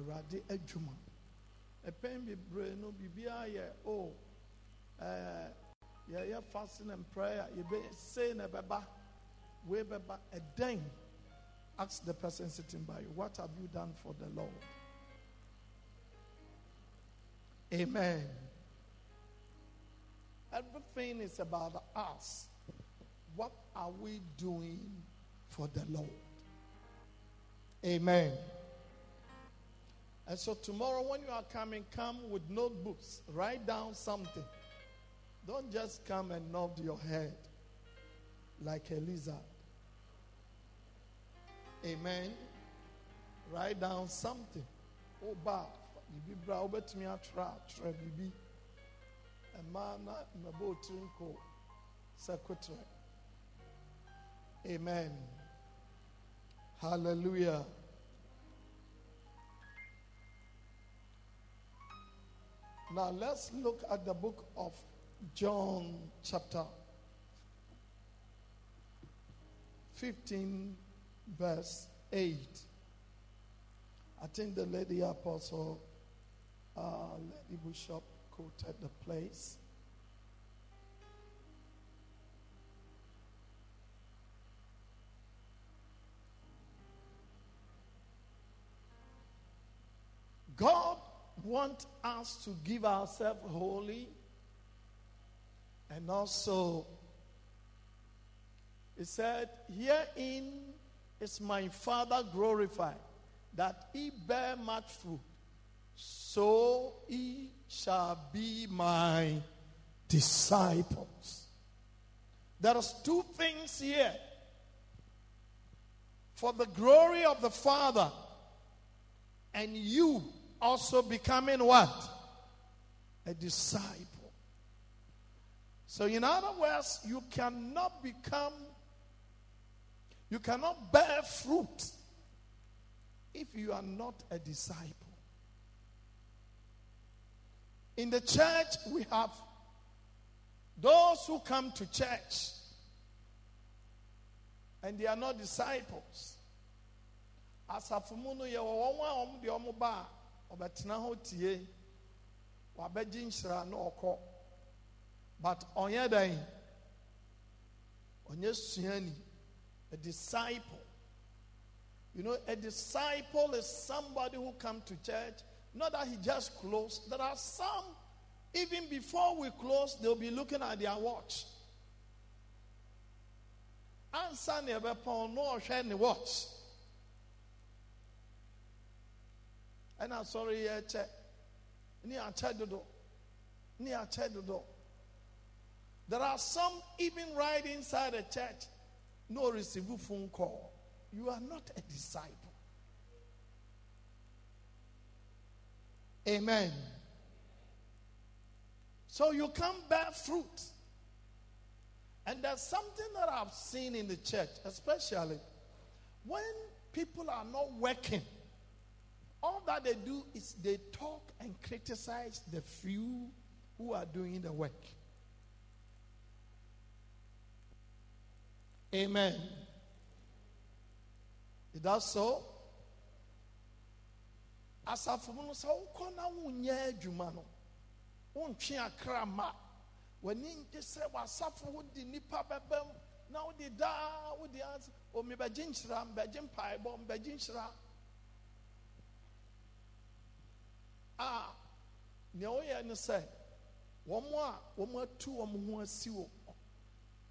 awurade adwuma. Ɛpɛn bebree no biribiara yɛ o ɛɛ yɛyɛ fasting and prayer yɛbɛ sei na ɛbɛba wei bɛba. Ɛdɛn? Ask the person sitting by you what have you done for the lord? Amen. Everything is about us. What are we doing for the lord? Amen and so tomorrow, when you are coming, come with notebooks. Write down something. Don't just come and nod your head like a lizard. Amen. Write down something. Oh, ba, bibi bra, obetumi atra, atra bibi. Emma na mabo trinko secretary. Amen. Hallelujah. Now let's look at the book of John, chapter 15, verse 8. I think the lady apostle, uh, Lady Bishop, quoted the place. God want us to give ourselves wholly and also he said herein is my father glorified that he bear much fruit. So he shall be my disciples. There are two things here. For the glory of the father and you also becoming what? A disciple. So, in other words, you cannot become, you cannot bear fruit if you are not a disciple. In the church, we have those who come to church and they are not disciples. Ɔbɛtena hɔ tie wabɛgye nhyira na ɔkɔ but ɔnyɛ dɛn ɔnyɛ suani a disciple you know a disciple is somebody who come to church not that he just close there are some even before we close they'll be looking at their watch ansa na ɛbɛpɔn na ɔhwɛ ne watch ɛna asɔre yɛ kyɛ ne akyɛ dodo. Ne akyɛ dodo. There are some even right inside the church no receive phone call. You are not a disciple. Amen. So you can bear fruit. And there's something that i've seen in the church especially when people are not working all that they do is they talk and criticize the few who are doing the work. Amen. Is that so? asafo no sɛ wokɔ na wonyɛ adwuma no wontwe akra ma w'ani nkye sɛ w'asafo wode nnipa bɛbam na wode daa wode ase o mebɛgye nhyira mbɛgye mpaebɔ mbɛgye a nea woyɛ ne sɛ wɔn a wɔn atu wɔn ho asi wɔ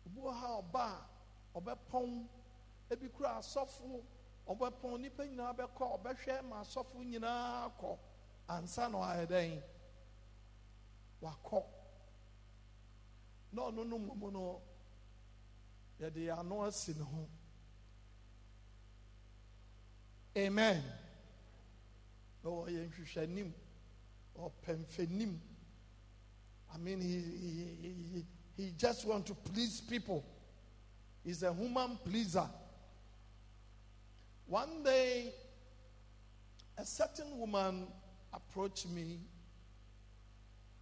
obi wɔ ha ɔba a ɔbɛpɔn. Ebi kura asɔfo ɔbɛpɔn. Nipa nyinaa bɛkɔ ɔbɛhwɛ ma asɔfo nyinaa kɔ. Ansa na ɔayɛ dɛn? Wakɔ. Na ɔno no mmom no yɛde ano asi ne ho. Amen. Na ɔyɛ nhwehwɛnim ɔpɛmfɛnim. I mean he, he, he, just want to please people. He's a human pleaser. One day a certain woman approached me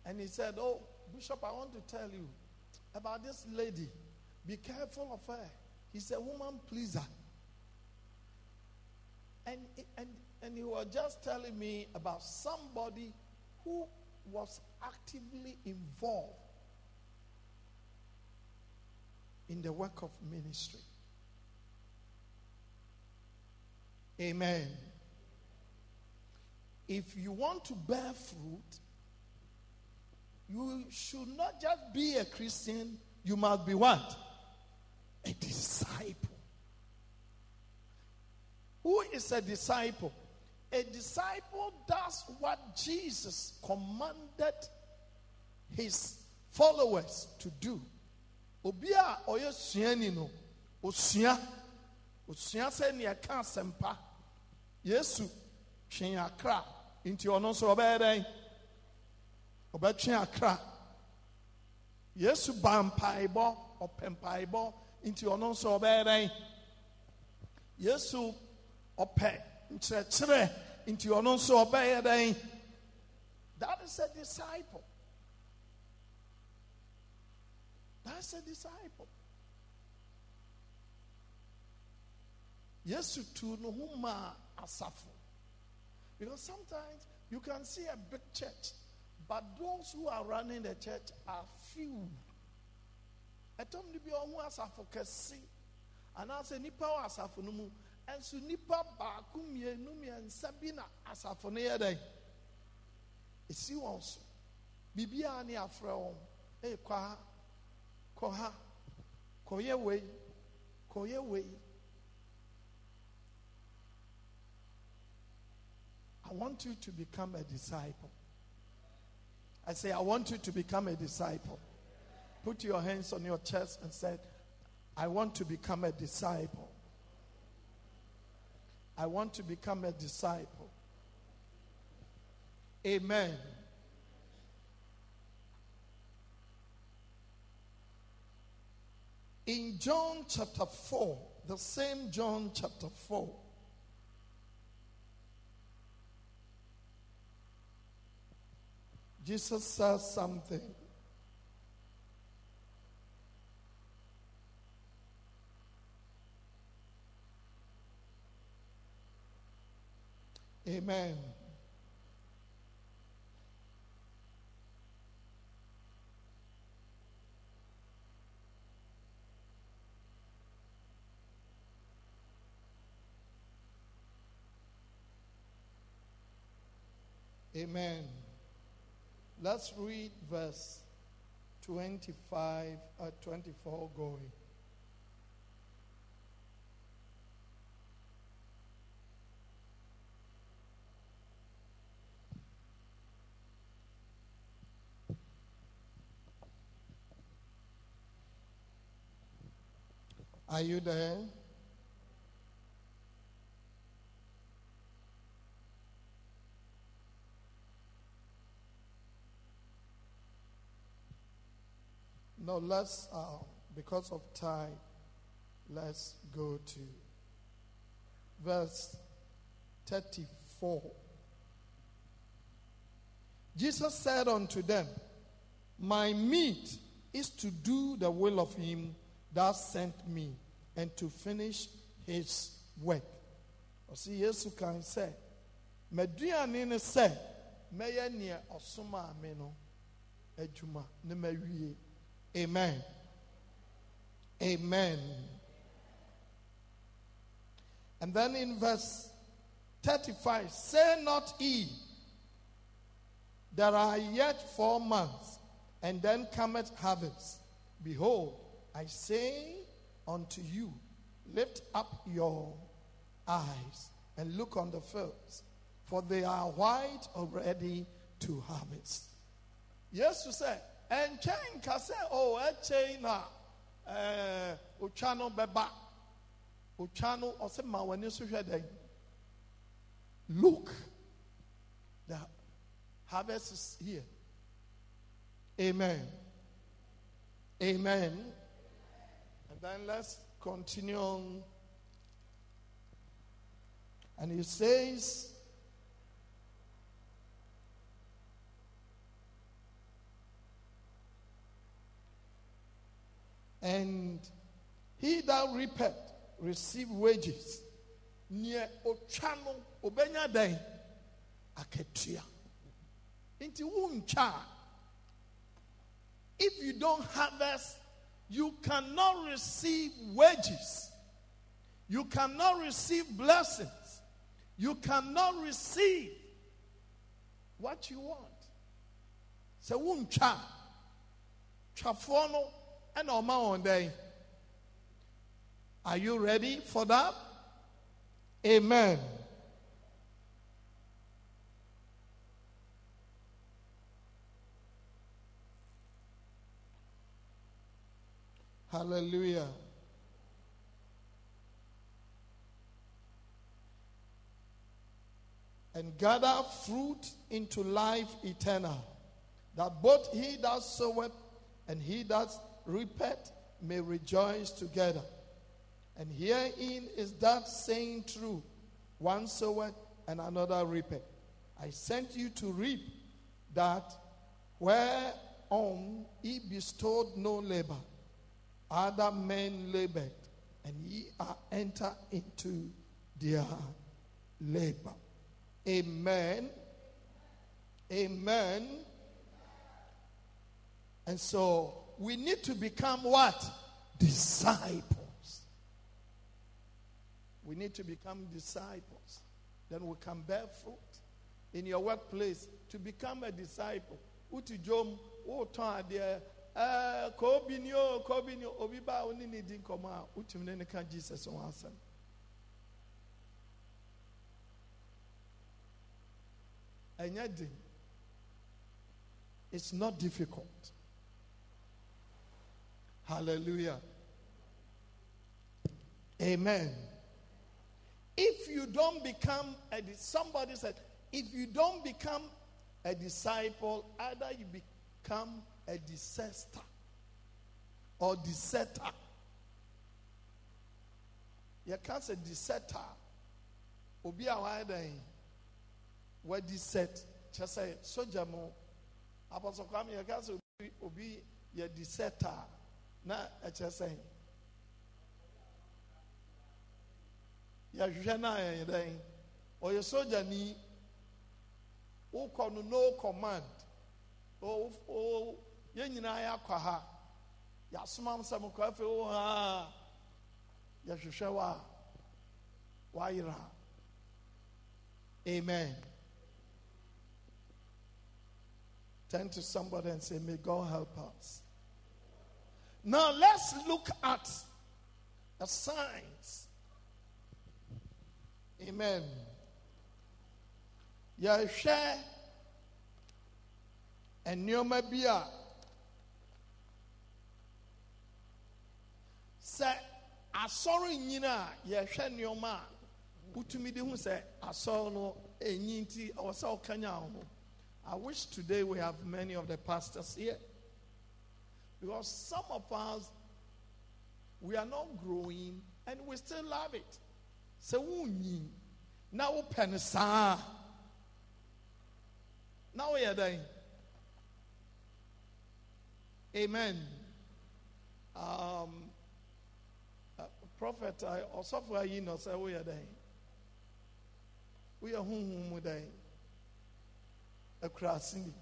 and he said oh bishop i want to tell you about this lady. Be careful of her. He's a woman pleaser. And, and and he was just telling me about somebody who was actively involved in the work of ministry. Amen. If you want to bear fruit, you should not just be a Christian, you must be what? A disciple. Who is a disciple? A disciple does what Jesus commanded his followers to do. Obi a ɔyɛ suani no, osua, osua sɛ nea ka asɛmpa. Yesu twe akra, nti ɔno nso ɔbɛyɛ dɛn? Akra. Yesu ba mpaebɔ, ɔpɛ mpaebɔ, nti ɔno nso ɔbɛyɛ? Yesu ɔpɛ nkyerɛkyerɛ nti ɔno nso ɔbɛyɛ dɛn? That is a disciple. That's a disciple. Yesu tu no ho maa asafo. Because sometimes you can see a big church but those who are running the church are few. Ɛtɔm no bi ɔho asafo kɛse. Anaasɛ nipa wɔ asafo no mu nso nipa baako mmienu mmiɛnsa bi na asafo no yɛ dɛ esi wɔn so biribiara ne afrɛ wɔn ɛyɛ kɔ I want you to become a disciple. I say, I want you to become a disciple. Put your hands on your chest and say, I want to become a disciple. I want to become a disciple. Amen. In John chapter 4, the same John chapter 4, Jesus says something. Amen. Amen. Let's read verse 25, uh, 24 going. Are you there? No, let's, uh, because of time, let's go to verse 34. Jesus said unto them, My meat is to do the will of him that sent me and to finish his work. Ɔsi Yesu kan sɛ, M'aduane ne sɛ, mɛyɛ nea ɔsomaa me no adwuma ne mawie. Amen. Amen. And then in verse 35, say not ye, there are yet four months, and then cometh harvest. Behold, I say unto you, lift up your eyes and look on the fields, for they are white already to harvest. Yes, you say, and chain kase oh chain na eh ochano beba ochano ose ma wani so hwɛ dɛn look the harvest is here. Amen. Amen then let's continue on. And he says And he that reapeth receive wages neɛ otwa no obɛnya dɛn akatua nti wontwa if you don't harvest you cannot receive wages. You cannot receive blessings. You cannot receive what you want. Sɛ wontwa twafoɔ no ɛna ɔma wɔn dɛn? Are you ready for that? Amen hallelujah and gather fruit into life eternal, that both he that soweth and he that reapeth may rejoice together. And herein is that saying true one soweth and another reapeth. I sent you to reap that whereon he bestowed no labor, other men labored, and ye are enter into their labor. Amen. Amen. And so we need to become what? Disciples. We need to become disciples. Then we can bear fruit. In your workplace, to become a disciple. Uti jom, uh, kobi ni o, kobi ni o, obi ba oni ni din koma, uti mne kan Jesus on asem. ɛnyɛ den it's not difficult. Hallelujah. Amen. If you don't become a somebody said if you don't become a disciple either you become a disaster or dissetter yɛka sɛ dissetter obi a wayɛ dɛn wadi set. Kyɛ sɛ sogya mu apɔsɔ kwame yɛka sɛ obi obi set a na ɛkyɛ sɛ yɛhwehwɛ no a yɛyɛ dɛn. Ɔyɛ sogyani wokɔ no no command. O o yɛn nyinaa yɛakɔ ha yɛasoma nsɛm kɔ afei wo ha yɛhwehwɛ wo a wayera amen Turn to somebody and say, May God help us. Now let's look at the signs. Amen. Yɛhwɛ nneɛma bi a sɛ asɔre nyina a yɛhwɛ nneɛma a wotumi de ho sɛ asɔre no enyi nti ɔwɔ sɛ ɔkanya ho. I wish today we have many of the pastors here. Because some of us, we are not growing and we still love it. So, now pensa. Now we are dying. Amen. Um, prophet, say we are dying. We are whom we dying akura sini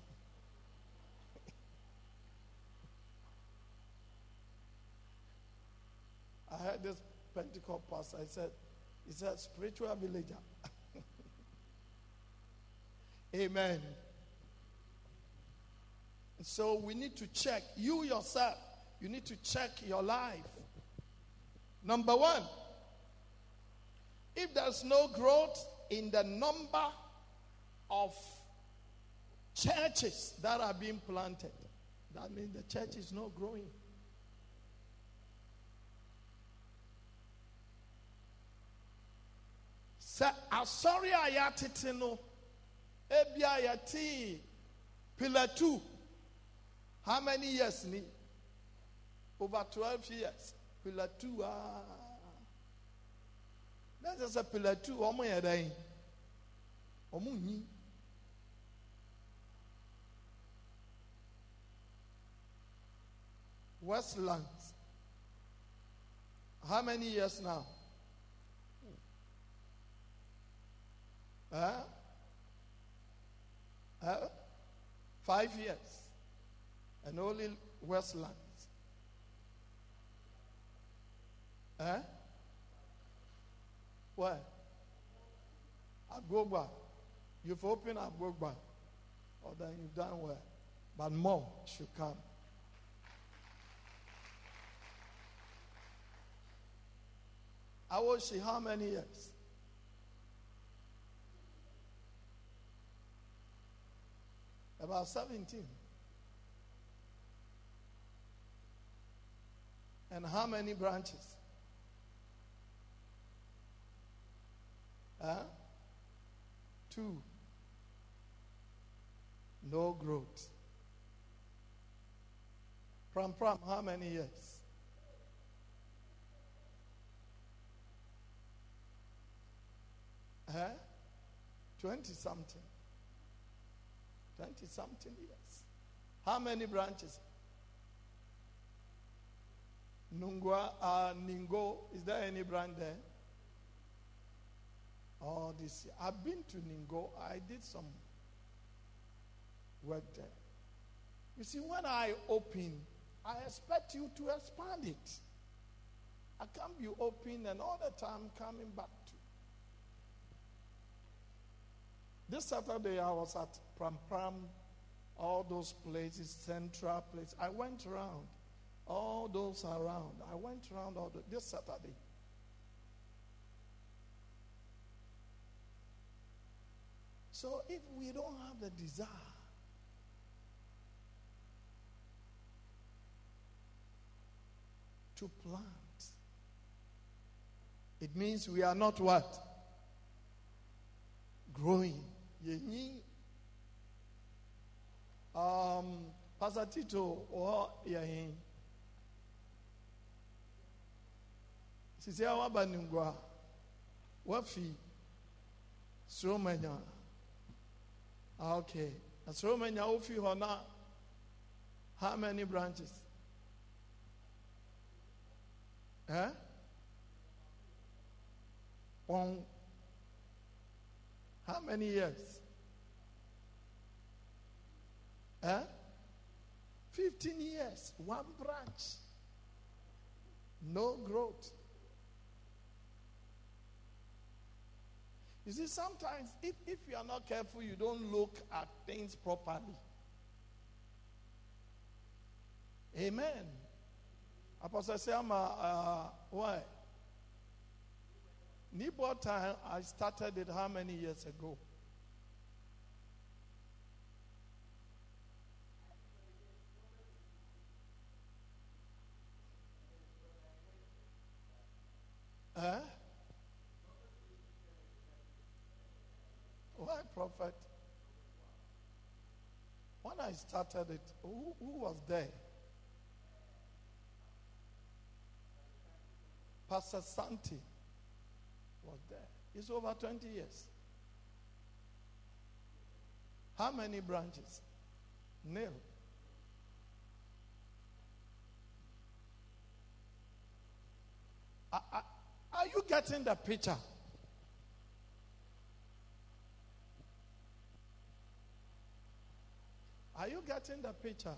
I heard this Pentecost pastor. I said, "He's a spiritual villager." Amen. So we need to check you yourself. You need to check your life. Number one, if there's no growth in the number of churches that are being planted, that means the church is not growing. sɛ asɔre a yɛatete no ebi a yɛte pillar two. How many years ni? Over twelve years pillar two ah na sɛ sɛ pillar two wɔn yɛ dɛ wɔn nyi. Westlands. How many years now? Huh? Huh? Five years. And only Westlands. Huh? Where? Agbogba. You've opened Agbogba. Or oh, then you've done well. But more should come. How was she? How many years? About 17. And how many branches? Huh? Two. No growth. Pram Pram, how many years? Huh? 20 something. 20 something years. How many branches? Nungua, uh, Ningo, is there any brand there? Oh, this. I've been to Ningo. I did some work there. You see, when I open, I expect you to expand it. I can't be open and all the time coming back to. This Saturday, I was at Pram Pram, all those places, Central Place. I went around, all those around. I went around all the, this Saturday. So if we don't have the desire, to plant, it means we are not what? Growing. Um, Pastor Tito, or yahin. Sisi awa baningwa, wafi, sromanya. Okay. Sromanya ofi hona. How many branches? Eh? One. How many years? Eh? 15 years, one branch, no growth. You see, sometimes if, if you are not careful, you don't look at things properly. Amen. Apostle Sama, uh, why? Newport time, I started it how many years ago? Huh? Why, prophet? When I started it, who, who was there? Pastor Santi was there. It's over 20 years. How many branches? Nil. Are, are, are you getting the picture? Are you getting the picture?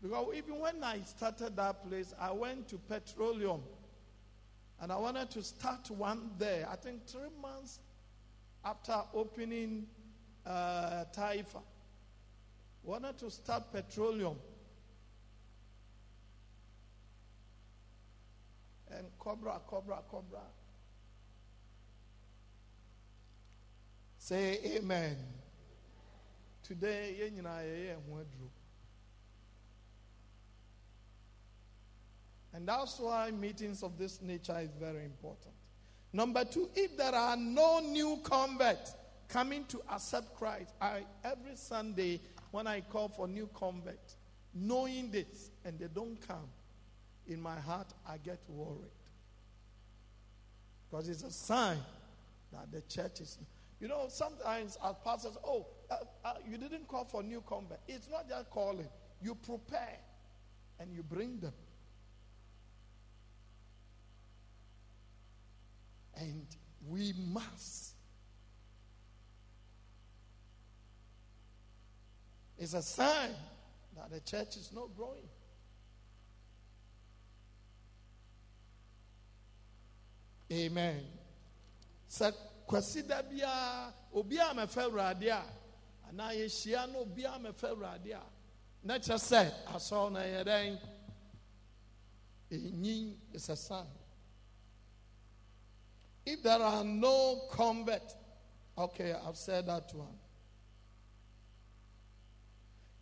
Because even when I started that place, I went to petroleum and I wanted to start one there. I think three months after opening uh, Taifa. Wanted to start petroleum. And Cobra, Cobra, Cobra. Say amen. Today, And that's why meetings of this nature is very important. Number two, if there are no new converts coming to accept Christ, I every Sunday when I call for new converts, knowing this and they don't come, in my heart I get worried. Because it's a sign that the church is. You know, sometimes as pastors, oh, uh, uh, you didn't call for new convert. It's not just calling. You prepare and you bring them. And We must. It's a sign that the church is not growing. Amen. Sɛ kwasi da biara obi a a anaa yɛhyia no obi a mɛfɛ awurade a na kyerɛ sɛ asɔr no ɛyɛ dɛn ɛnyin is. If there are no convert, okay, I've said that one.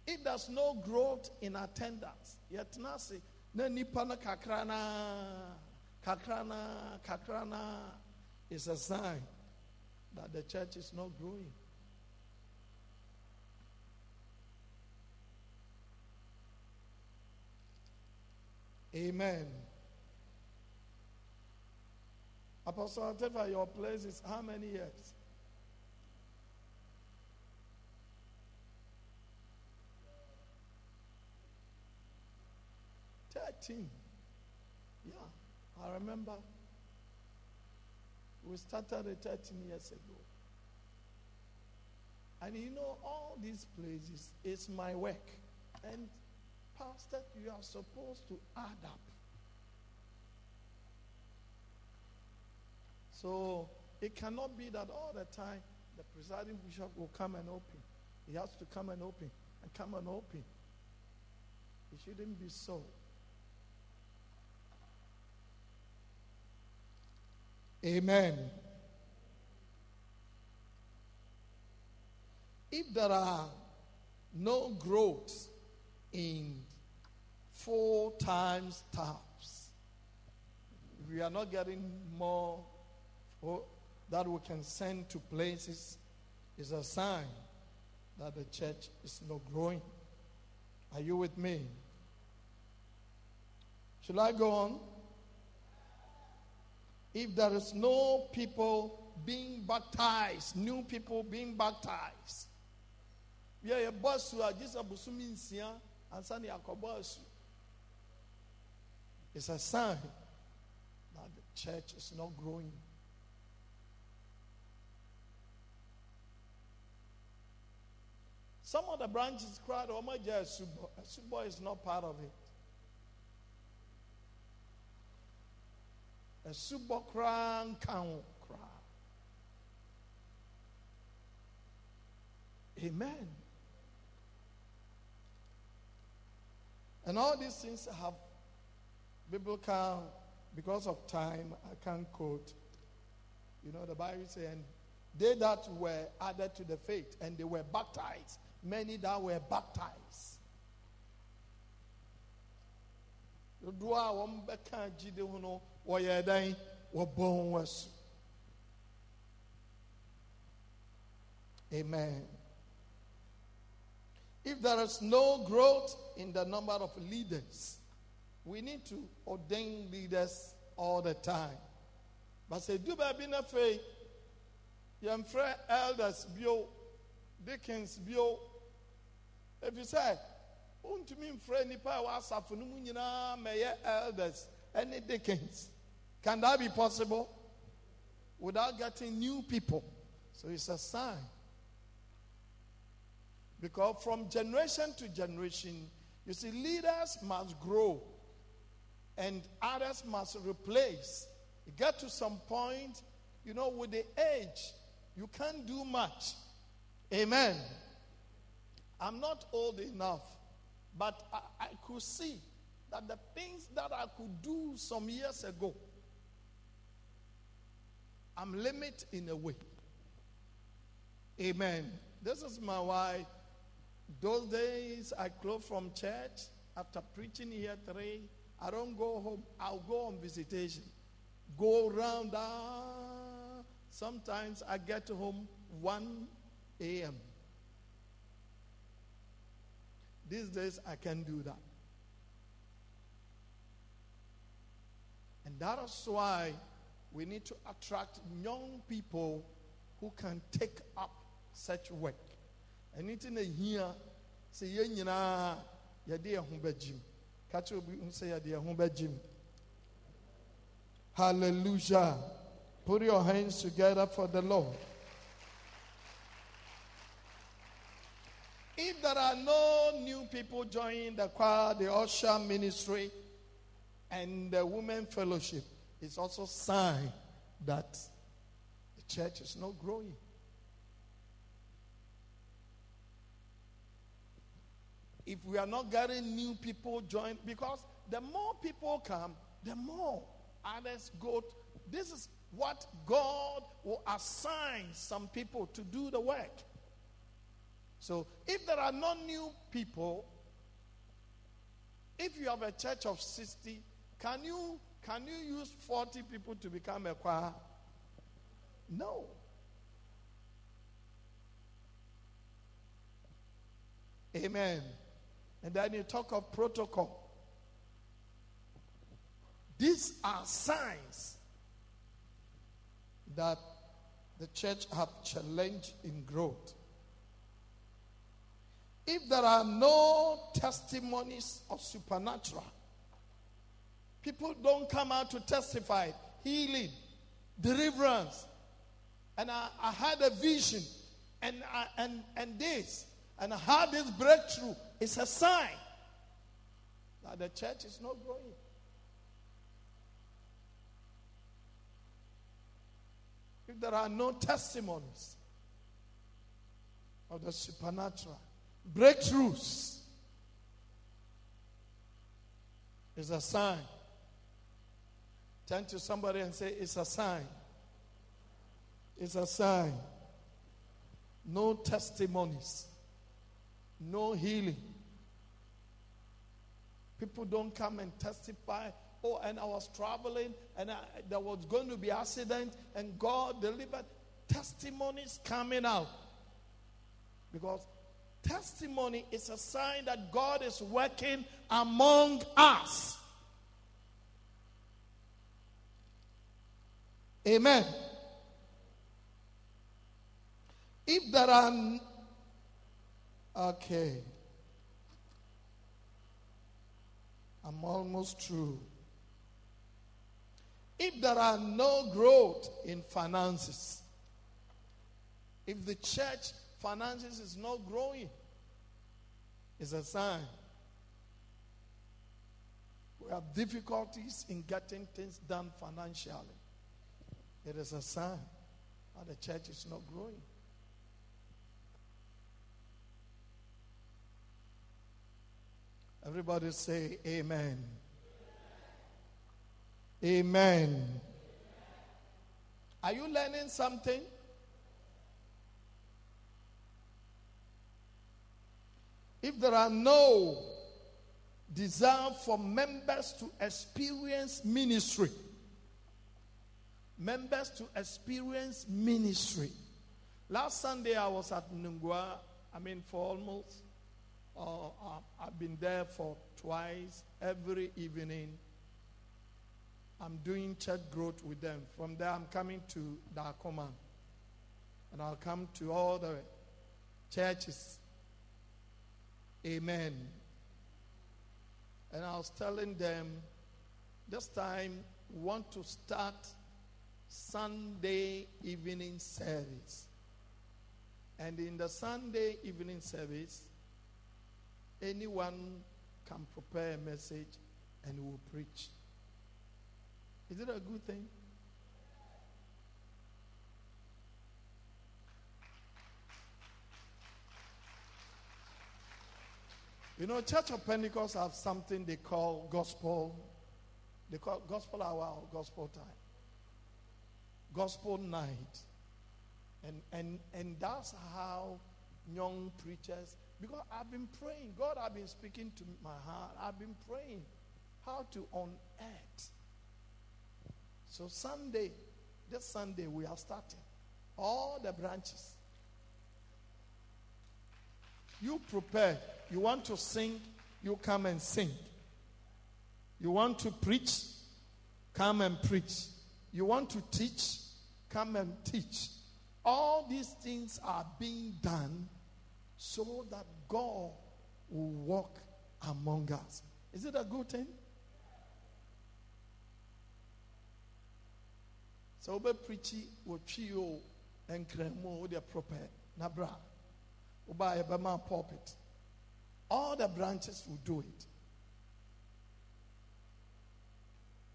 If there's no growth in attendance, yet nasi na nipa na kakrana, kakrana, kakrana is a sign that the church is not growing. Amen. Apostle whatever your place is how many years? Thirteen. Yeah, I remember. We started it 13 years ago. And you know, all these places is my work. And, Pastor, you are supposed to add up. So it cannot be that all the time the presiding bishop will come and open. He has to come and open and come and open. It shouldn't be so. Amen. If there are no growth in four times taps, we are not getting more that we can send to places, is a sign that the church is not growing. Are you with me? Should I go on? if there is no people being baptized, new people being baptized, yeah, who a nsia and sani akobasu. It's a sign that the church is not growing. Some of the branches cried, Oh my God, Subo. Subo is not part of it. ɛsubɔ koraa nka ho koraa amen and all these things have biblical because of time i can't quote. You know the bible saying they that were added to the faith and they were baptized many that were baptized. Amen if there is no growth in the number of leaders we need to ordain leaders all the time. But sɛ du baabi na afei yɛmfrɛ elders bio deacons bio. Efi sɛ wontumi mfrɛ nnipa a ɛwɔ asafo no mu nyinaa mɛyɛ elders any deacons can that be possible? Without getting new people. So it's a sign because from generation to generation you see leaders must grow and others must replace you get to some point you know with the age you can't do much amen i'm not old enough but I, I, could see that the things that I could do some years ago, I'm limited in a way. Amen. This is my why. Those days I close from church after preaching here three. I don't go home. I'll go on visitation. Go around. Ah, sometimes I get home 1 a.m. These days, I can do that. And that is why we need to attract young people who can take up such work. Anything they hear, say, you know, you're there, Jim. Catch you say, you're there, Hallelujah. Put your hands together for the Lord. If there are no new people joining the choir, the usher ministry, and the women fellowship, it's also sign that the church is not growing. If we are not getting new people join, because the more people come, the more others go. This is what God will assign some people to do the work. So if there are no new people, if you have a church of 60, can you can you use 40 people to become a choir? No. Amen. And then you talk of protocol. These are signs that the church have challenged in growth. If there are no testimonies of supernatural, people don't come out to testify healing, deliverance. And I, I had a vision and, I, and, and this, and had this breakthrough. is a sign that the church is not growing. If there are no testimonies of the supernatural, breakthroughs is a sign. Turn to somebody and say, It's a sign. It's a sign. No testimonies, no healing. People don't come and testify. Oh, and I was traveling and I, there was going to be accident and God delivered. Testimonies coming out. Because testimony is a sign that God is working among us. Amen. If there are. Okay. I'm almost through. If there are no growth in finances, if the church finances is not growing, it's a sign. We have difficulties in getting things done financially. It is a sign that the church is not growing. Everybody say amen. Amen. Are you learning something? If there are no desire for members to experience ministry, members to experience ministry. Last Sunday I was at Nungua, I mean, for almost, uh, uh, I've been there for twice, every evening. I'm doing church growth with them. From there, I'm coming to Dakoma. And I'll come to all the churches Amen. And I was telling them, this time we want to start Sunday evening service. And in the Sunday evening service, anyone can prepare a message and will preach. Is it a good thing? You know, Church of Pentecost have something they call gospel. They call gospel hour or gospel time. Gospel night. And and and that's how young preachers because I've been praying. God I've been speaking to my heart. I've been praying how to unearth. So Sunday, this Sunday we are starting. All the branches. You prepare. You want to sing, you come and sing. You want to preach, come and preach. You want to teach, come and teach. All these things are being done so that God will walk among us. Is it a good thing? sɛ wobɛprikyi wɔ twii o nkramu o wode prɔpɛ na bra. Wobaa yɛbɛma pulpit. All the branches will do it.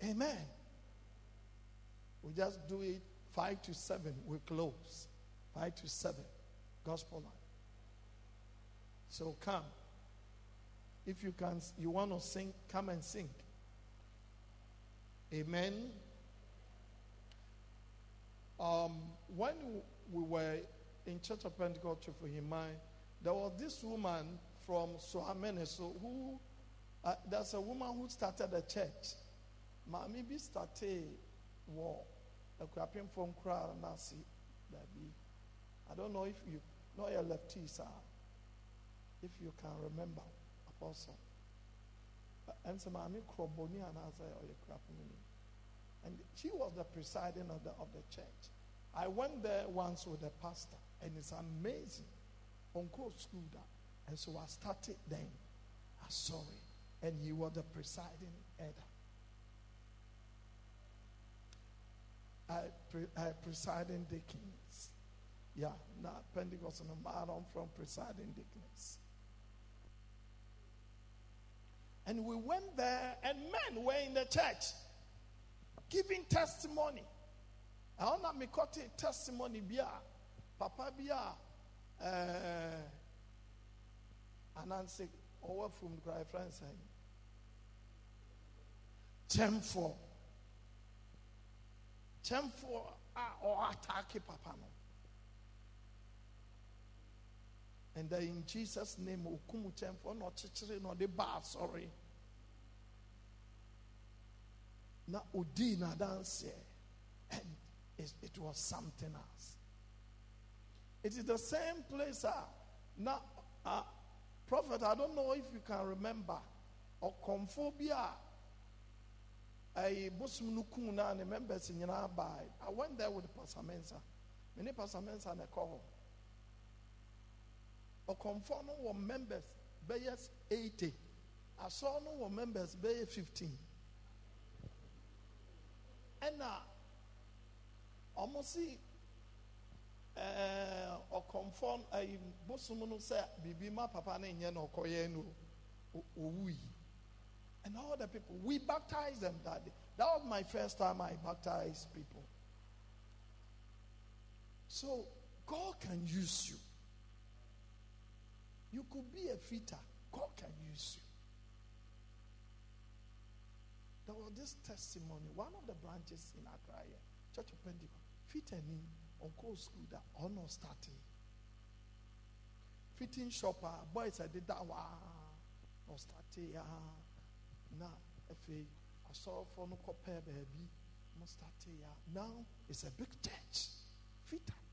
Amen. We just do it five to seven. We close. Five to seven. Gospel line so come if you can you want to sing come and sing amen um, when we were in Church of Pentecost for Himai, there was this woman from Sohameneso who, uh, there's a woman who started a church. Mami bi started war. Ekwapim from Kra Nasi. I don't know if you know your lefty, sir. If you can remember, Apostle. And so Mami Kroboni and I and she was the presiding of the, of the church. I went there once with the pastor, and it's amazing. Uncle school. And so I started then. I saw it. And he was the presiding elder. I, pre, I presiding deacons. Yeah, not Pentecost and I'm from presiding deacons. And we went there, and men were in the church giving testimony. I want to make a testimony bia papa bia eh ananse over from cry friends Chemfo Chemfo a or attack papa no and in Jesus name okumu Chemfo no chichiri no the bar sorry. Na odi na dance and it, it, was something else. It is the same place uh, now uh, prophet i don't know if you can remember. Ɔkɔmfo bi a ɛyi bosom no kum na ne members nyinaa baa i went there with pastor mensa. Many pastor mensa na ɛkɔ hɔ ɔkɔmfo no wɔ members bɛyɛ 80 asɔ no wɔ members bɛyɛ 15 ɛna ɔmo si ɛɛ ɔkɔnfɔm ɛyi bosom no sɛ biribi ma papa ne nyɛ na ɔkɔyɛ no and all the people we baptized them that day. That was my first time I baptized people. So God can use you you could be a fitter God can use you there was this testimony. One of the branches in Accra, Church of Pentecost, fit any on call school that honor starting. Fitting shopper, ah, boys I did that one. No starting ah. now if I saw for no compare baby, starting ah. now it's a big church. Fitter.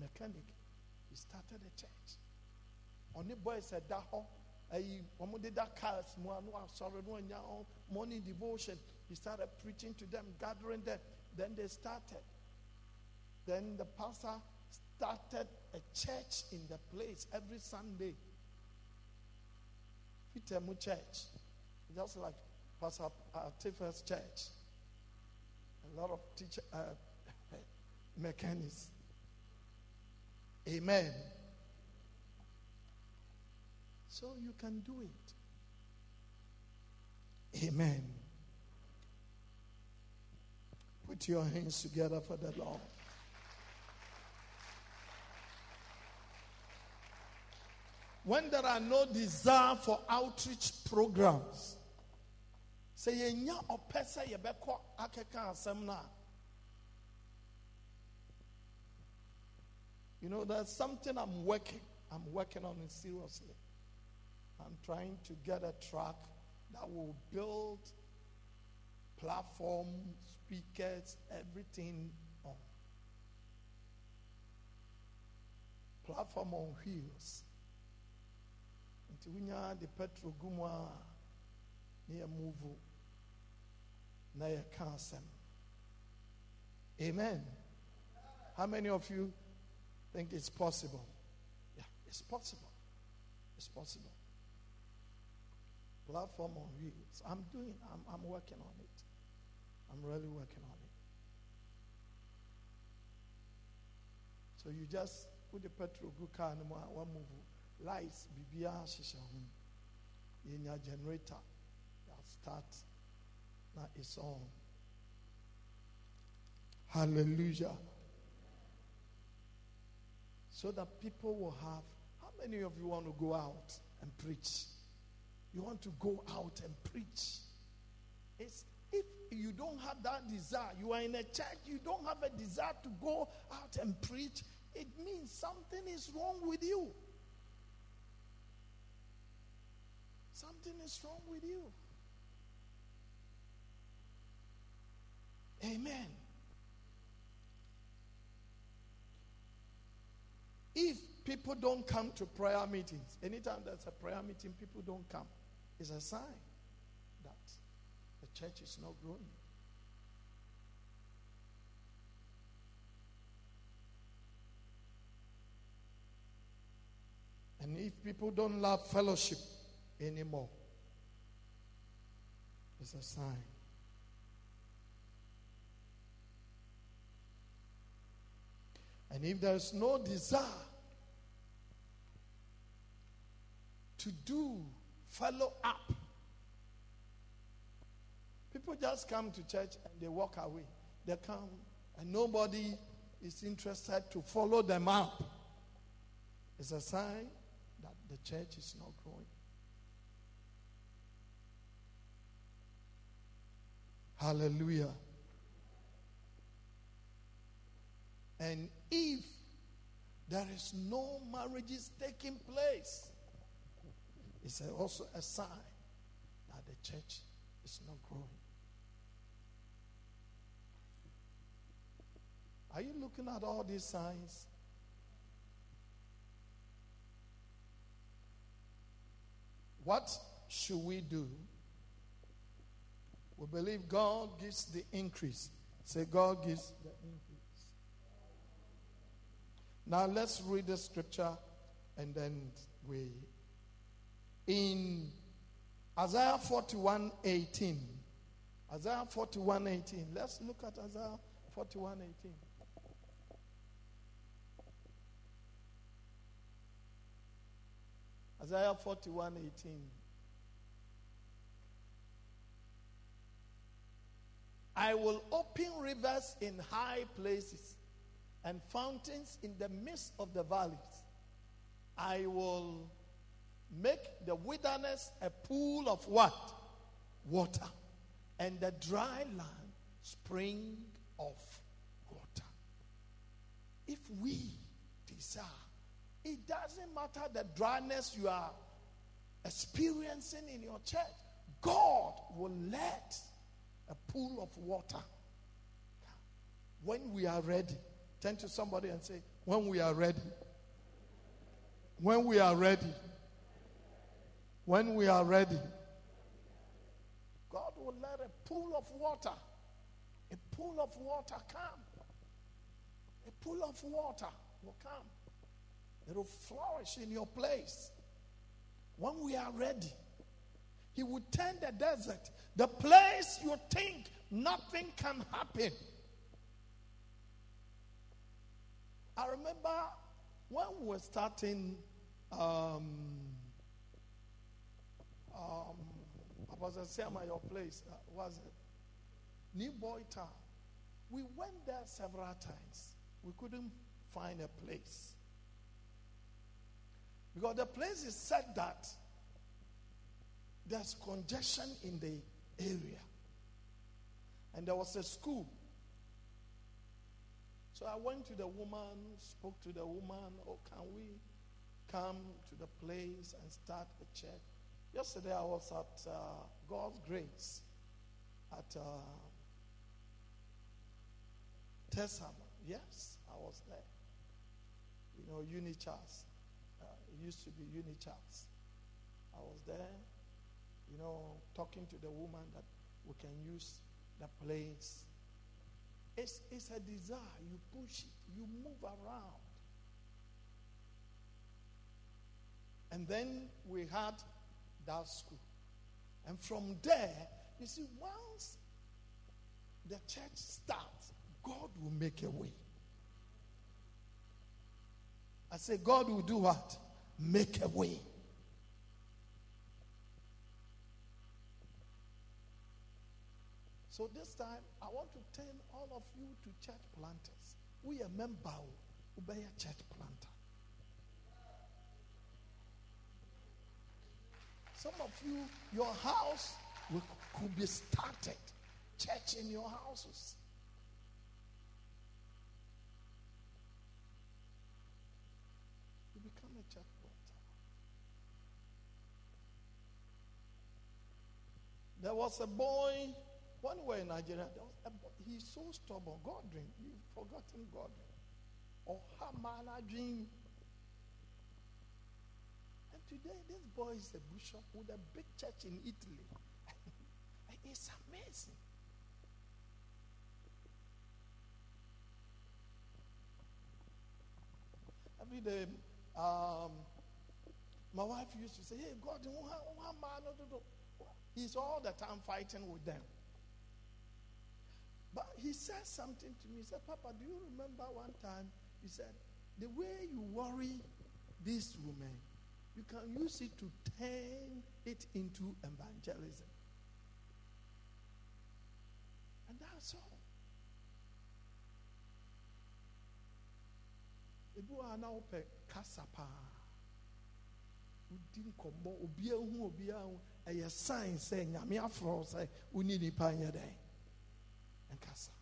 Mechanic, he started a church. Only boys said that cars mu a no asɔre no anya morning devotion. He started preaching to them gathering them. Then they started. Then the pastor started a church in the place every sunday. Fitemu church. Just like pastor uh, Tiffany's church. A lot of teacher uh, mechanics amen so you can do it. Amen. Put your hands together for the Lord. When there are no desire for outreach programs, say yenya opesa yebeko akeka asem You know, there's something I'm working. I'm working on it seriously. I'm trying to get a track that will build platform, speakers, everything on. Platform on wheels. We the petrol gumwa near move. Amen. How many of you think it's possible? Yeah, it's possible. It's possible platform on wheels. I'm doing, I'm, I'm working on it. I'm really working on it. So you just put the petrol good car more one move lights bibia hyehyɛ ho yɛnya generator that start na it's on hallelujah so that people will have how many of you want to go out and preach you want to go out and preach it's if you don't have that desire you are in a church you don't have a desire to go out and preach it means something is wrong with you. Something is wrong with you. Amen. If people don't come to prayer meetings, anytime there's a prayer meeting, people don't come, it's a sign that the church is not growing. And if people don't love fellowship anymore, it's a sign. And if there's no desire to do follow up, people just come to church and they walk away. They come and nobody is interested to follow them up. It's a sign that the church is not growing. Hallelujah. And if there is no marriages taking place, it's also a sign that the church is not growing. Are you looking at all these signs? What should we do? We believe God gives the increase. Say, God gives the increase. Now let's read the scripture and then we. In Isaiah 41 18. Isaiah 41 18. Let's look at Isaiah 41 18. Isaiah 41 18. I will open rivers in high places and fountains in the midst of the valleys. I will make the wilderness a pool of what? Water. And the dry land spring of water. If we desire it doesn't matter the dryness you are experiencing in your church. God will let a pool of water when we are ready. Turn to somebody and say, When we are ready. When we are ready. When we are ready. God will let a pool of water, a pool of water come. A pool of water will come. It will flourish in your place. When we are ready, He will turn the desert, the place you think nothing can happen. I remember when we were starting, um, um, I was at your place, uh, was it? New Boy Town. We went there several times. We couldn't find a place. Because the place is said that there's congestion in the area. And there was a school. So I went to the woman, spoke to the woman, oh, can we come to the place and start a church? Yesterday I was at uh, God's Grace at uh, Tessam. Yes, I was there. You know, Unichas it used to be Unichats. I was there, you know, talking to the woman that we can use the place. It's, it's a desire. You push it, you move around. And then we had that school. And from there, you see, once the church starts, God will make a way. I say, God will do what? Make a way. So this time, I want to turn all of you to church planters. We are member of a church planter. Some of you, your house will, could be started. Church in your houses. You become a church planter. There was a boy when we were in Nigeria. A, he's so stubborn. Godwin, you've forgotten Godwin. Or Hamana dream. And today, this boy is a bishop with a big church in Italy. it's amazing. Every day, um, my wife used to say, Hey, God, he's all the time fighting with them. But he said something to me. He said, Papa, do you remember one time? He said, The way you worry this woman, you can use it to turn it into evangelism. And that's all. ebi wɔ ana wopɛ kasa paa wodi nkɔmmɔ obiara hu obiara hu ɛyɛ sign sɛ nyame aforɔ sɛ woni nipa nyɛ dɛn nkasa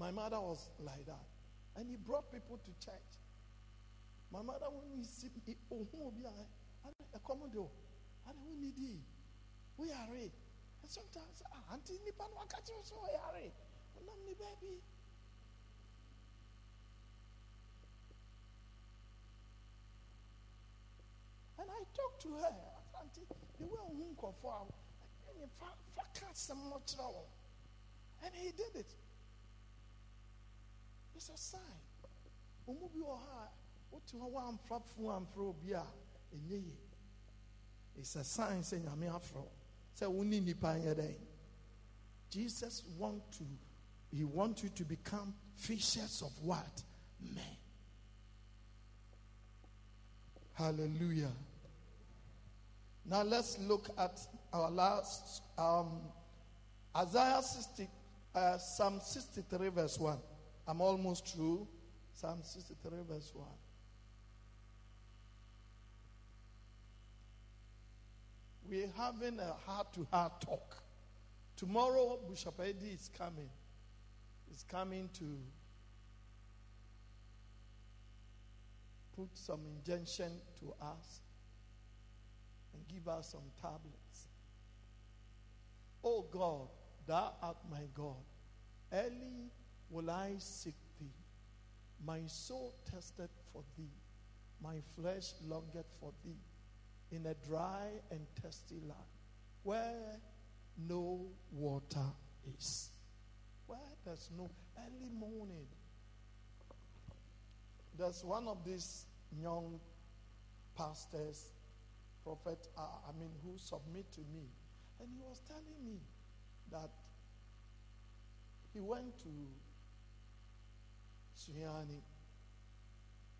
my mother was like that. And he brought people to church. My mother when he see ohun obiara ɛkɔm de o ana wo nidi wo yare and sometimes ah auntie nipa no waka kyerɛ so wɔ yare ɔnam ne baabi. And I talked to her. Auntie, the way come for and he did it. It's a sign. Umubi oha otu wa amfrafo amfro obi a enye ye. It's a sign say nyame afro. Say woni nipa nyɛ dɛn. Jesus want to he want you to become fishers of what? Men. Hallelujah. Now let's look at our last um, Isaiah 60, uh, Psalm 63, verse 1. I'm almost through. Psalm 63, verse 1. We're having a heart to heart talk. Tomorrow, Bishop Eddie is coming. He's coming to put some injunction to us and give us some tablets. Oh God, thou art my God. Early will I seek thee. My soul tested for thee. My flesh longeth for thee in a dry and thirsty land where no water is. Where there's no early morning. There's one of these young pastors prophet, uh, I mean, who submit to me. And he was telling me that he went to Sunyani,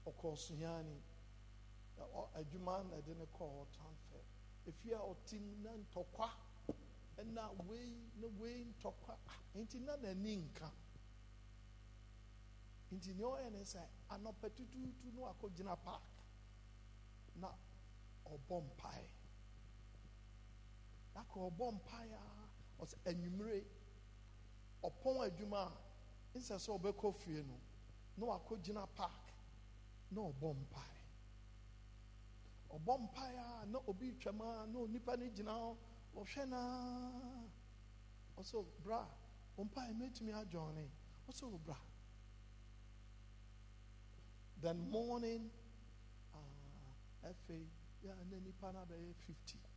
Oko Sunyani, adwuma na ɛde ne kɔɔ transfer. Efia ɔte na ntɔkwa ɛna wei na wei ntɔkwa nti na n'ani nka nti nea ɔyɛ ne sɛ anɔpɛ tutuutu no akɔgyina park. Na ɔbɔ mpae aka ɔbɔ mpae a ɔsɛ anwummere ɔpɔn adwuma a nsɛ sɛ ɔbɛkɔ fie no na wakɔgyina park na ɔbɔ mpae ɔbɔ mpae a na obi twam a na onipa no gyina hɔ ɔhwɛ naa ɔsɛ bra mpae mɛtumi adwɔne ɔsɛ bra. Then morning uh, afei yɛ na nipa no abɛyɛ 50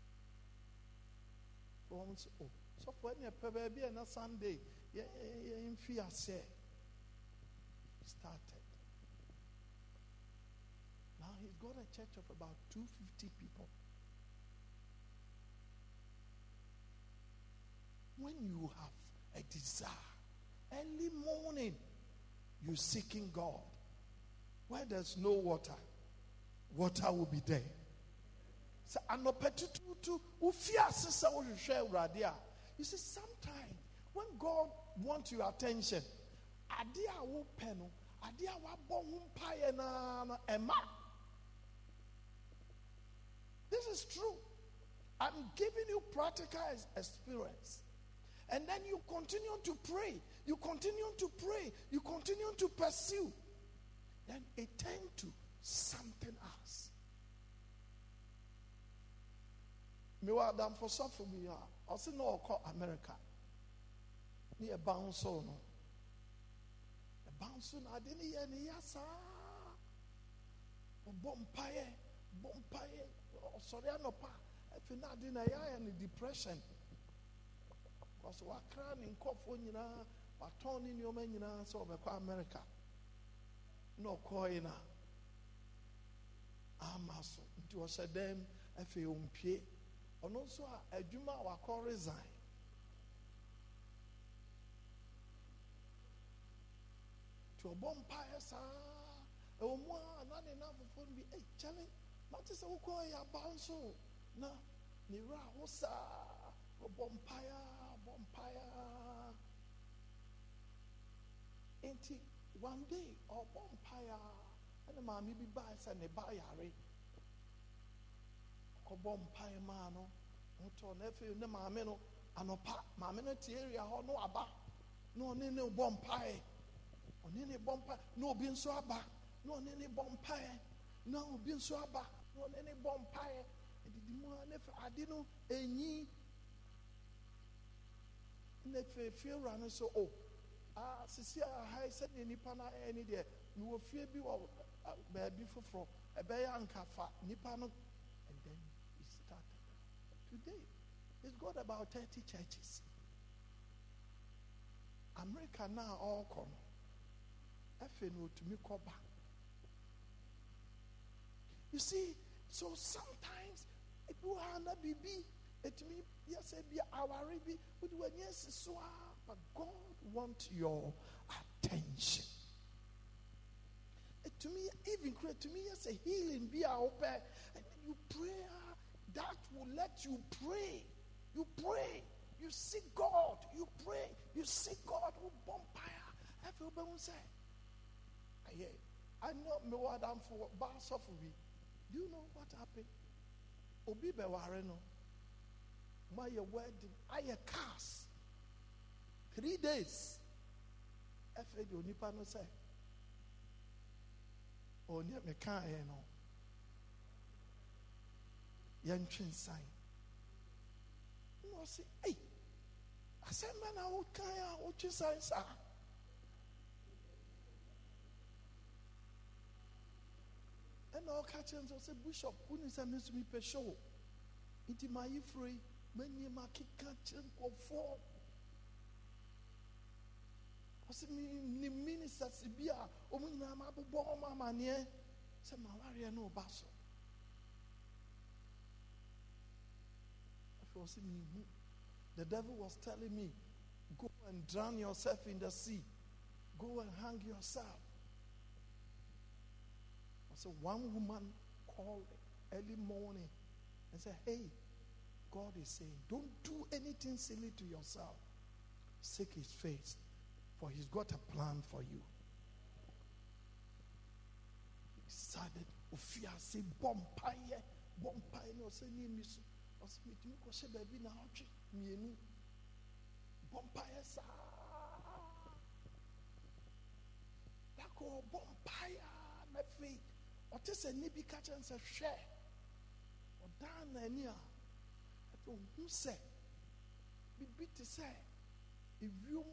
wɔn sɛ oh, o sɔfo ɛne ɛpɛ baabi a sunday yɛmfi asɛ started now he's got a church of about 250 people when you have a desire, early morning, you seeking God. Where there's no water, water will be there. So anɔpɛ tututu wofi ase sɛ wohwehwɛ awurade a you see sometimes when God wants your attention ade a wopɛ no ade a wabɔ ho mpaeɛ naa no ɛma. This is true. I'm giving you practical experience. And then you continue to pray. You continue to pray. You continue to pursue. Then it turned to something else mewɔ adamfo bi a ɔse na ɔkɔ america. Ne yɛba nso no. Ɛba nso no ade ne yɛ ne ya saa. Ɔbɔ mpaeɛ bɔ mpaeɛ ɔsɔre anɔpa. Afei na ade na ayɛ ne depression. Because wakra ne nkɔfoɔ nyinaa watɔn ne nneɛma nyinaa sɛ ɔbɛkɔ america. Na ɔkɔɔe na ama so. Nti ɔhyɛ dɛm afei ɔmpie ɔno nso a adwuma a wakɔ resign. Nti ɔbɔ mpaeɛ saa. Mu a na ne nan foforɔ no bi ɛy kyɛle mate sɛ wokɔ nso? Na ne werɛ wo saa. One day ɔbɔ mpaeɛ a ɛna maame bi baa sɛ ne ba kɔbɔ mpaeɛ maa no wotɔ na ne maame no anɔpa. Maame no te area hɔ no aba na ɔne ne bɔ mpaeɛ ɔne ne bɔ mpaeɛ na obi nso aba na ɔne ne bɔ mpaeɛ na obi nso aba na ɔne ne bɔ mpaeɛ ɛdidi mu a ne ade no enyi. Na fɛ fie wura no so o a sisi a ha nipa no ayɛ ne deɛ mewɔ fie bi wɔ ah, baabi foforɔ. Ɛbɛyɛ ankafa nipa no today. It's got about 30 churches. America now afei na otumi kɔ ba you see so sometimes ebi wɔ ha na biribi etumi yɛsɛ bi aware bi wodi w'ani asi so ah, but god want your attention. To me, even create to me etumi a healing be wopɛ and you pray a that will let you pray. You pray. You seek god. You pray. You seek god wo bɔ mpaeɛ a afei wobɛhu sɛ ɛyɛ anyɛ mewɔ adamfo ba asɔfo bi do you know what happened? Obi bɛware no. Moayɛ wedding. Ayɛ cast. three days. Afei deɛ onipa no say. sɛ ɔneɛ mekaeɛ no yɛntwe nsan. Na ɔse ei asɛm bɛ na wokae a wotwe san saa. Ɛna ɔka kyerɛ no sɛ bishop wone sɛ me nso mepɛ show nti mayefuro yi manie makeka kyerɛ nkɔfoɔ ɔsɛ ne ministers bi a ɔmo nyinaa mabobɔ ɔmo amanneɛ sɛ mawareɛ no ɔba so afei ɔsɛ mehu the devil was telling me go and drown yourself in the sea go and hang yourself so one woman called early morning and said, Hey, God is saying, don't do anything silly to yourself. Seek his face, for he's got a plan for you. He decided, Ofiase bompaye, bompaye no se ni misu. Ɔsɛ metumi kɔhyɛ baabi na ɔtwe mmienu. Bɔmpaeɛ saa. Dakɔ bɔmpaeɛ a na afei ɔte sɛ nne bi ka hwɛ ɔdaa n'ani a afei ohu sɛ biribi te sɛ ewiom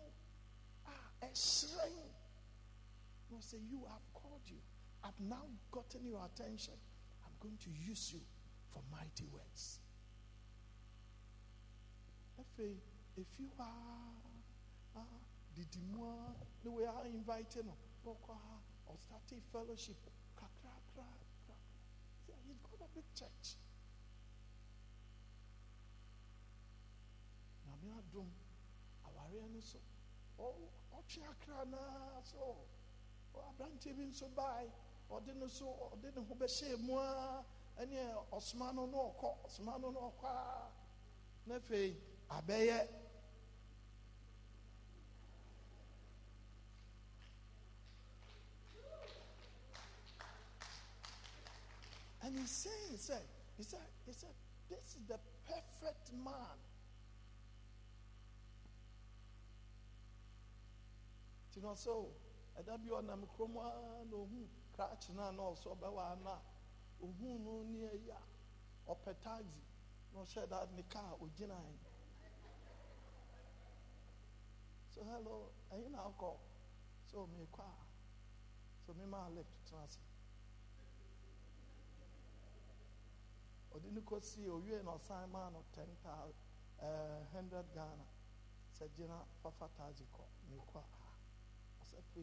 a ɛhyerɛn na ɔsɛ you have called you. I've now gotten your attention. I'm going to use you for mighty works afei efi hɔ a didi mu a na wei a invite no. Na ɔkɔ ha ɔstarte fellowship. Kakrakra kakra he's got a big church. Nyame adom awareɛ no so. Ɔtwe akra naa so. Aberanteɛ bi nso bae. Ɔde so ɔde ne ho bɛhyɛɛ mu a ɔsoma no na ɔkɔ ɔsoma no na ɔkɔ a abɛyɛ And he's saying, he said, he said, he said, this is the perfect man. You know, so ɛda bi ɔnam kurom a ah, hmm, na ohun krakye na na ɔsɔ na ohun no ni ɛya ɔpɛ taxi na ɔhyɛ da ne so hello ɛyin na akɔ so mi kɔ a so maa lift tena ase. ɔde ne kɔsi owie na ɔsan maa no ten thousand ɛɛ uh, hundred ghana. Sɛ gyina fafa taxi kɔ ne kɔ a ɔsɛ pe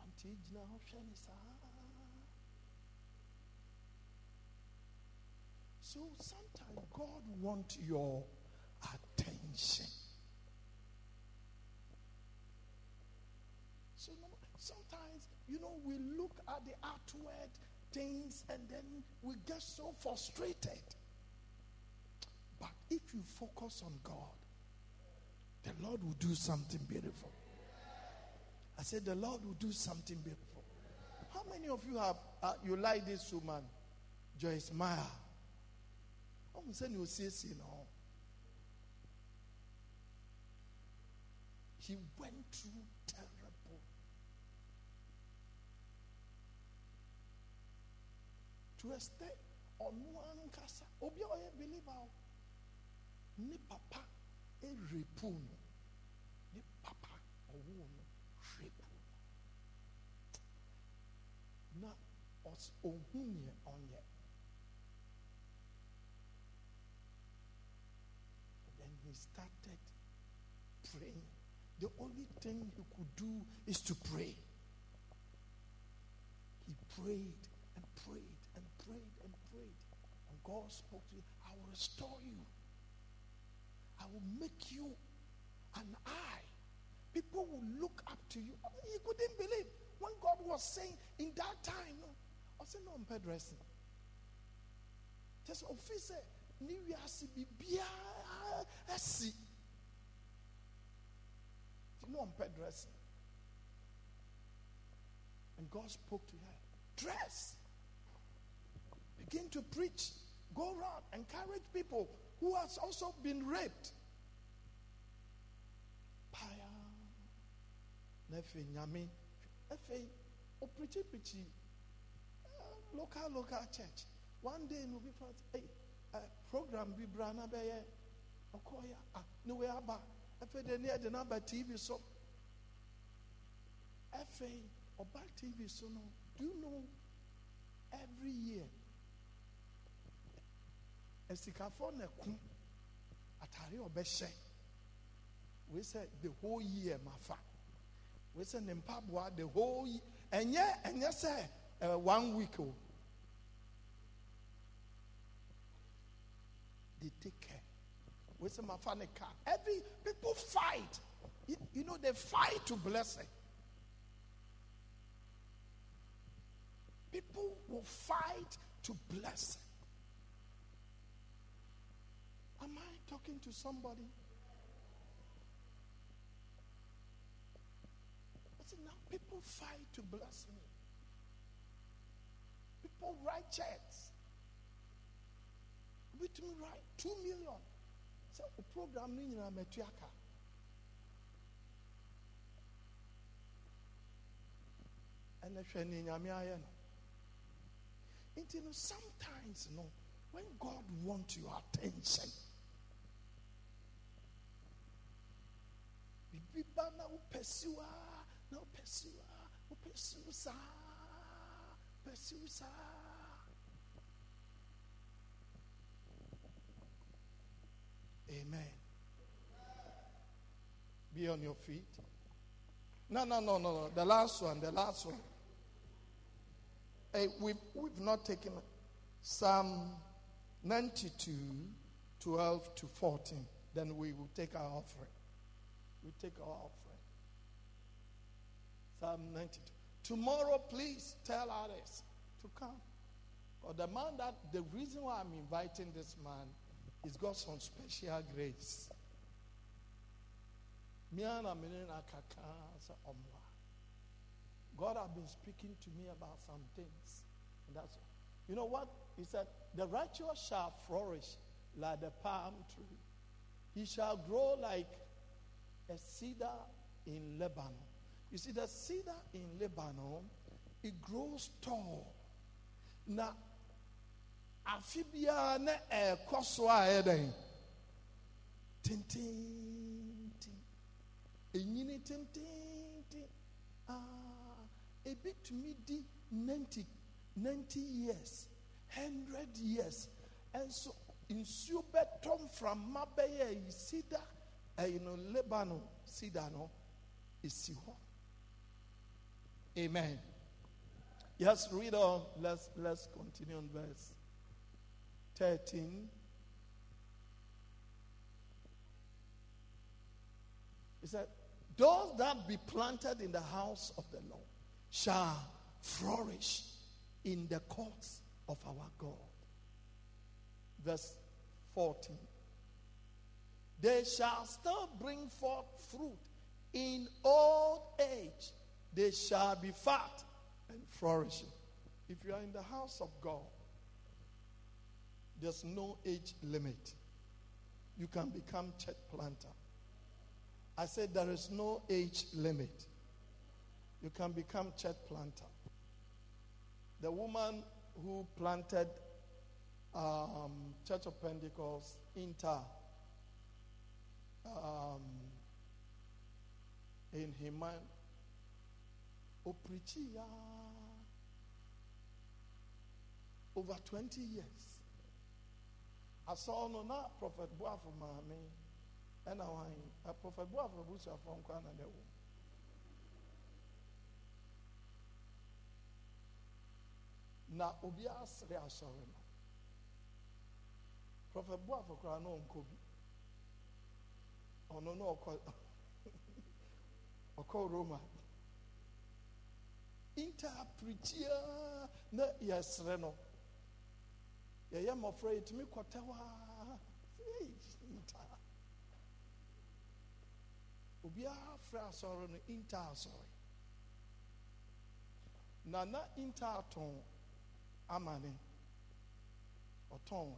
ante gyina hɔ hwɛ so sometimes god wants your attention so sometimes you know we look at the outward things and then we get so frustrated. But if you focus on God, the Lord will do something beautiful. I said, the Lord will do something beautiful. How many of you have, uh, you like this woman, Joyce Meyer? I'm saying you see, see now. He went through extent ɔno ankasa obi a ɔyɛ believer o ne papa erepu no ne papa ɔwɔ no na ɔs ohun ɔnyɛ then he started praying. The only thing he could do is to pray. He prayed and prayed God spoke to you. I will restore you. I will make you an eye. People will look up to you. I mean, he couldn't believe when God was saying in that time. No, I said, No, I'm dressing. Just officer, wiase bibia asi. No, I'm dressing. And God spoke to her. Dress. Begin to preach. Go around, encourage people who has also been raped. Paya. Nefe nyame. Efe o preachy preachy. Uh, local local church. One day no be fast. Hey, uh, program bi brana beye. Okoya ah no we aba. Efe de near the number TV so. Efe oba TV so no. Do you know every year asikafoɔ na ɛko wei sɛ the whole year mafa. Wei sɛ ne mpaboa the whole year ɛnyɛ ɛnyɛ sɛ uh, one week o. They take care. Wei sɛ mafa ne car. Every people fight. You, you know they fight to bless it. people will fight to blessing Am I talking to somebody? I said, now people fight to bless me. People write checks. With me write two million. So oh, the program in Metuaka. And the training Nyame sometimes you know when God wants your attention biba na wopɛsiw a na wopɛsiw a wopɛsiw saa pɛsiw saa amen. Be on your feet. No no no no no. The last one the last one. Hey, we've, we've not taken psalm 92 12 to 14 then we will take our offering we take our offering. Psalm 92. Tomorrow, please tell others to come. Or the man that, the reason why I'm inviting this man is got some special grace. God has been speaking to me about some things. And that's you know what? He said, The righteous shall flourish like the palm tree. He shall grow like a cedar in Lebanon. You see, the cedar in Lebanon, it grows tall. Now, afi biara na ɛkɔ so a ɛyɛ dɛn? Tententen enyini tententen aa ah, ebi tumi di ninety ninety years hundred years. Ɛnso nsuo bɛtɔ mframa bɛyɛ yi Eh, sida ɛyi no lebanon sida no esi hɔ amen yes read on let's let's continue on verse thirteen. He said, Those that be planted in the house of the Lord shall flourish in the courts of our God. Verse 14. They shall still bring forth fruit in old age. They shall be fat and flourishing. If you are in the house of God, there's no age limit. You can become church planter. I said there is no age limit. You can become church planter. The woman who planted um, Church of Pentecost Inter um, in Himan, Oprichia, over 20 years. I saw no not Prophet Boafo Mami, and I Prophet Boafo Busa from Canada. na obi asere asɔre no prɔfɛt boafo na na ɔkɔ ɔkɔ roma. Interpretia na yɛsere no. Yɛyɛ mmɔfra yɛtumi kɔtɛwaa ntaa obiara frɛ asɔre no inter asɔre. Na na inter atɔn ama ne. Ɔtɔn.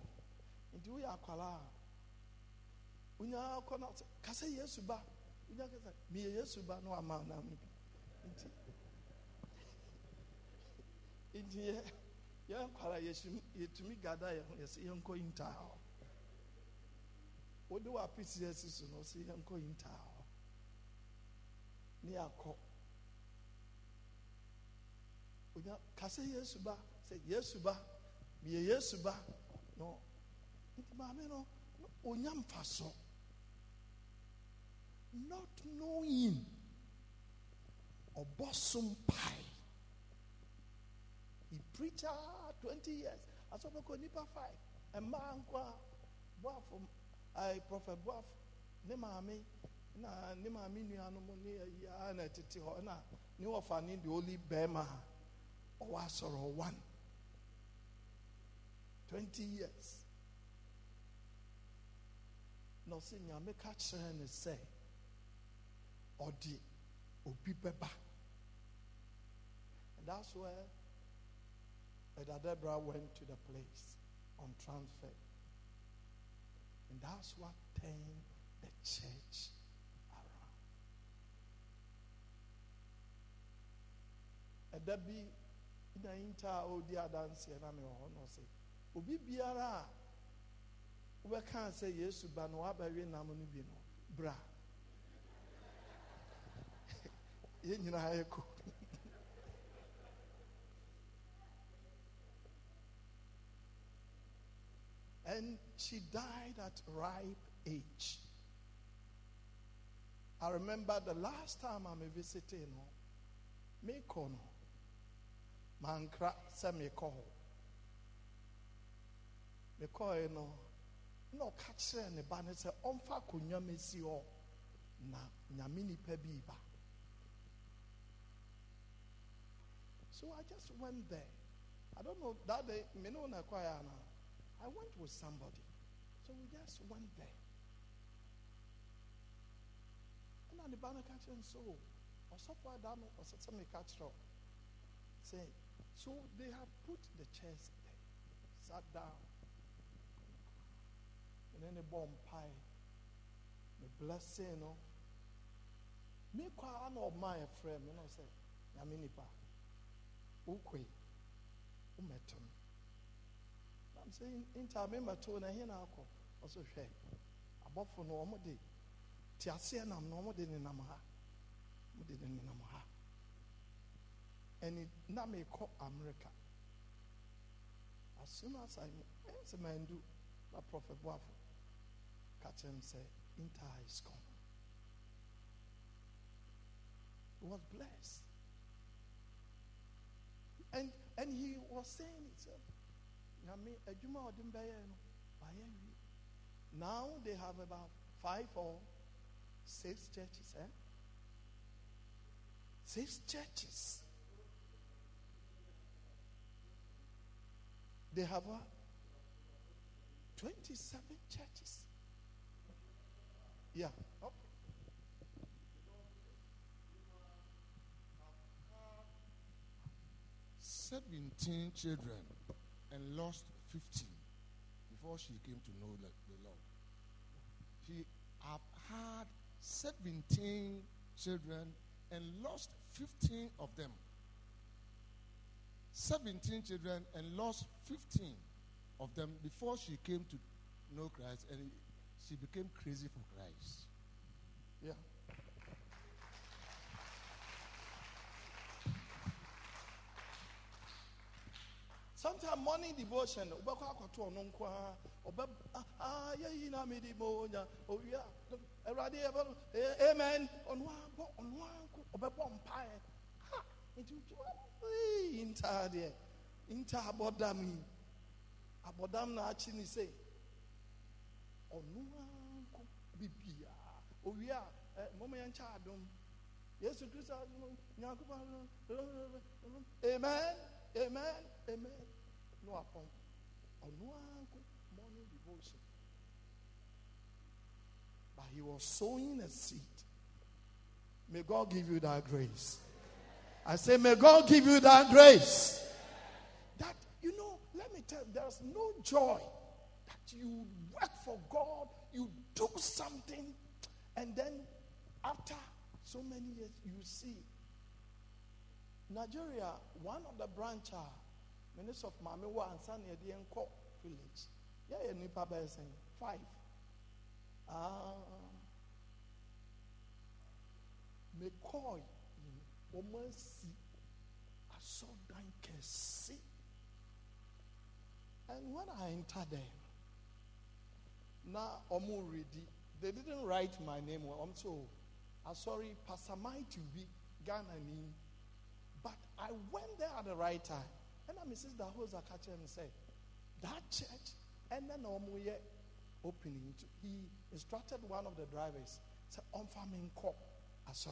Nti woyɛ akwara a wonya kɔ na kasa yesu ba. Wonya kasa meyɛ yesu ba na wama nam no bi nti nti yɛ yɛn akwara yɛtumi gada yɛn ho yɛsɛ yɛnkɔ yintaa hɔ wode apisi asi so no ɔsɛ yɛnkɔ yintaa hɔ ne yɛakɔ wonya kasa yesu ba sɛ yesu ba meyɛ yesu ba no. Nti maame no onya mfa so not knowing. So mpae he preach ah twenty years. Asɔfo nipa five. Mmaa nko a boafo ayi prɔfɛt boafo ne maame na ne maame nuanom ne ayi a na ɛtete hɔ na ne wɔfa ne de oli bɛrima ɔwɔ asɔrɔ one. 20 years. Na ɔsɛ nyame ka kyerɛ ne sɛ ɔde obi bɛba and that's where Edda Debra went to the place on transfer. And that's what turned the church around. Ɛda bi na yinta a ɔdi adanseɛ na no ɔsɛ obi biara a wobɛka sɛ yesu ba no wabɛwe nam bi no. Bra yɛn nyinaa yɛkɔ. And she died at ripe age. I remember the last time i'm visiting no mekɔ no. Mankra sɛ mekɔ hɔ mekɔɛ no na ɔka kyerɛ ne ba no sɛ ɔmfa akonnwa mɛsi hɔ na nyame nipa bi ba so i just went there. I don't know that day me no na choir na i went with somebody. So we just went there. Ɛna ne ba no ka kyerɛ nso ɔsɔfo ada no ɔsɛ me ka kyerɛ say so they have put the chairs there sat down. And then they bomb pie. The blessing no me kwa na ɔma yɛ frɛ me na ɔsɛ nyame nipa wokɔe womɛto no nam sɛ nta me mɛto na ɛhe na akɔ ɔsɛ hwɛ abɔfo no de te aseɛ nam no ɔmo de nenam ha. Ɔmo de ne nenam ha. Ɛni na mekɔ america. As soon as i ɛn sɛ mandu na prɔfɛ boafo ka kyerɛ m sɛ inter is gone. He was blessed and and he was saying it sɛ nyame adwuma a ɔde m bɛyɛ no wayɛ now they have about five or six churches eh? six churches. They have what? 27 churches. Yeah. Okay. Seventeen children and lost fifteen before she came to know the, Lord. She have had seventeen children and lost fifteen of them. Seventeen children and lost fifteen of them before she came to know Christ, and she became crazy for Christ. yeah Sometimes morning devotion, ọbẹkọ akọtọ ọno ọbẹ mi di mo nya owia ẹwurade ẹ bẹ amen. Ọbẹ bọ mpae. Ha! Akyi ni bibia. Oh, eh, Nkyɛn adum yesu kristu adum nyankopɔ amen amen amen no apɔn ɔno anko morning devotion. But he was sowing a seed. May god give you that grace. I say may god give you that grace. That you know let me tell you there's no joy that you work for god you do something and then after so many years you see. Nigeria, one of the branch are Minister of Mami wa ansa na yɛde yɛn village. Yɛyɛ nipa bɛyɛ sɛn five. Ah, mekɔɔ yi wɔn asi. And when I entered there, na wɔn ready, they didn't write my name. I'm so, ah sorry, Pastor Mighty bi Ghana ni. But I went there at the right time. And I'm Mrs. Idahosa catch him and say, that church, and then Omuye opening. To, he instructed one of the drivers, said, on farming cop, I saw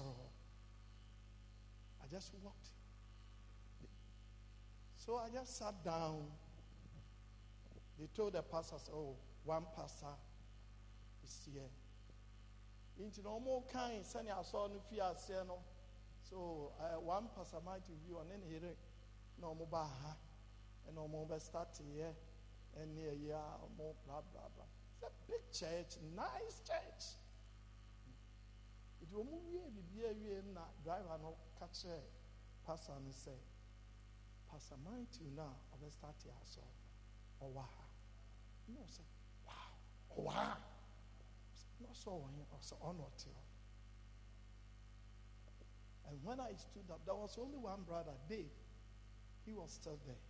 I just walked. So I just sat down. They told the pastor, oh, one pastor is here. No more kind, son if you are saying no. So uh, one pastor might be view and then he no more baha and no more start here and near yeah more blah blah blah. It's a big church, nice church. Will move here, be here, na driver no catch pastor and say, Pastor Mighty now, I will start here so or wow. No, say, wow, wow. No, so also on what and when I stood up, there was only one brother, Dave. He was still there.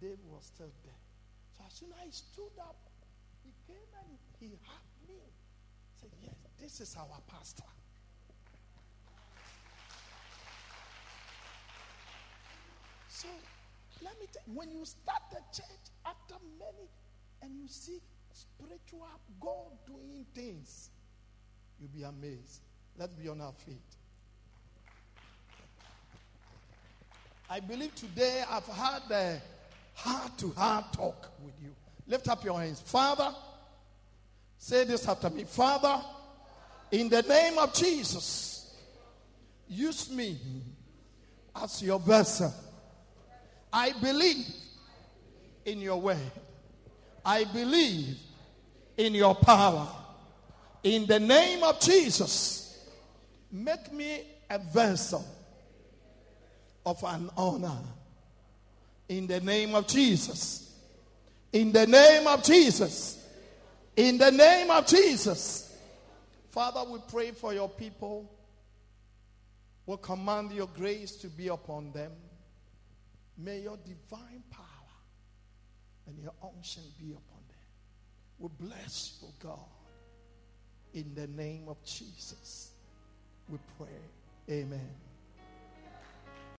Dave was still there. So as soon as I stood up, he came and he hugged me. He Said, Yes, this is our pastor. So let me tell you, when you start the church after many and you see spiritual God doing things, You'll be amazed. Let's be on our feet. I believe today I've had a heart to heart talk with you. Lift up your hands. Father, say this after me. Father, in the name of Jesus, use me as your vessel. I believe in your word. I believe in your power. In the name of Jesus, make me a vessel of an honor. In the name of Jesus. In the name of Jesus. In the name of Jesus. Father, we pray for your people. We command your grace to be upon them. May your divine power and your unction be upon them. We bless you, God. In the name of Jesus, we pray. Amen.